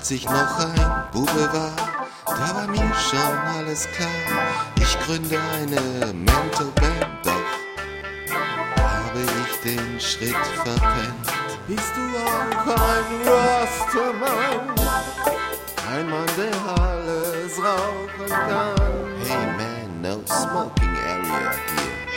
Als ich noch ein Bube war, da war mir schon alles klar. Ich gründe eine Mental Band, doch habe ich den Schritt verpennt. Bist du auch ein Rastermann? Ein Mann, der alles rauchen kann. Hey man, no smoking area here.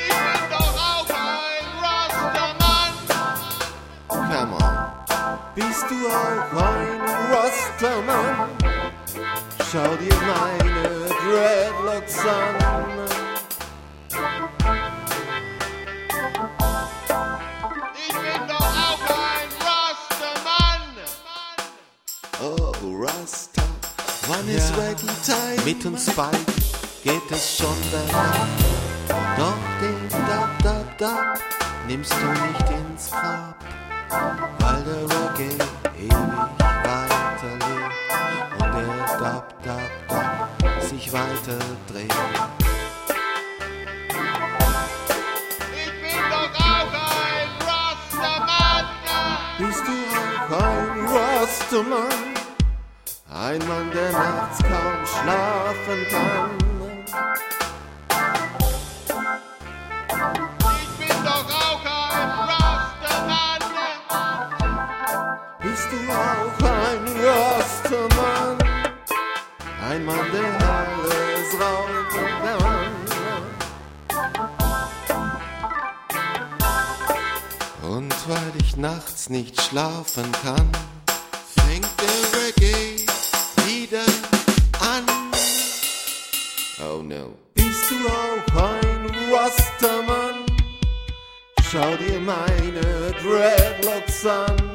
Bist du auch ein Rastermann? Schau dir meine Dreadlocks an. Ich bin doch auch ein Rastermann. Oh, Rasta, wann ist Ja. Reggae Time? Mit uns beiden geht es schon bergab. Doch den Dab, Dab, Dab nimmst du nicht ins Grab, weil der Reggae ewig weiterlebt und der Dab, Dab, Dab sich weiter dreht. Ich bin doch auch ein Rastermann. Bist du auch ein Rastermann? Ein Mann, der nachts kaum schlafen kann. Mann, der alles rauchen kann. Und weil ich nachts nicht schlafen kann, fängt der Reggae wieder an. Oh no. Bist du auch ein Rastermann? Schau dir meine Dreadlocks an.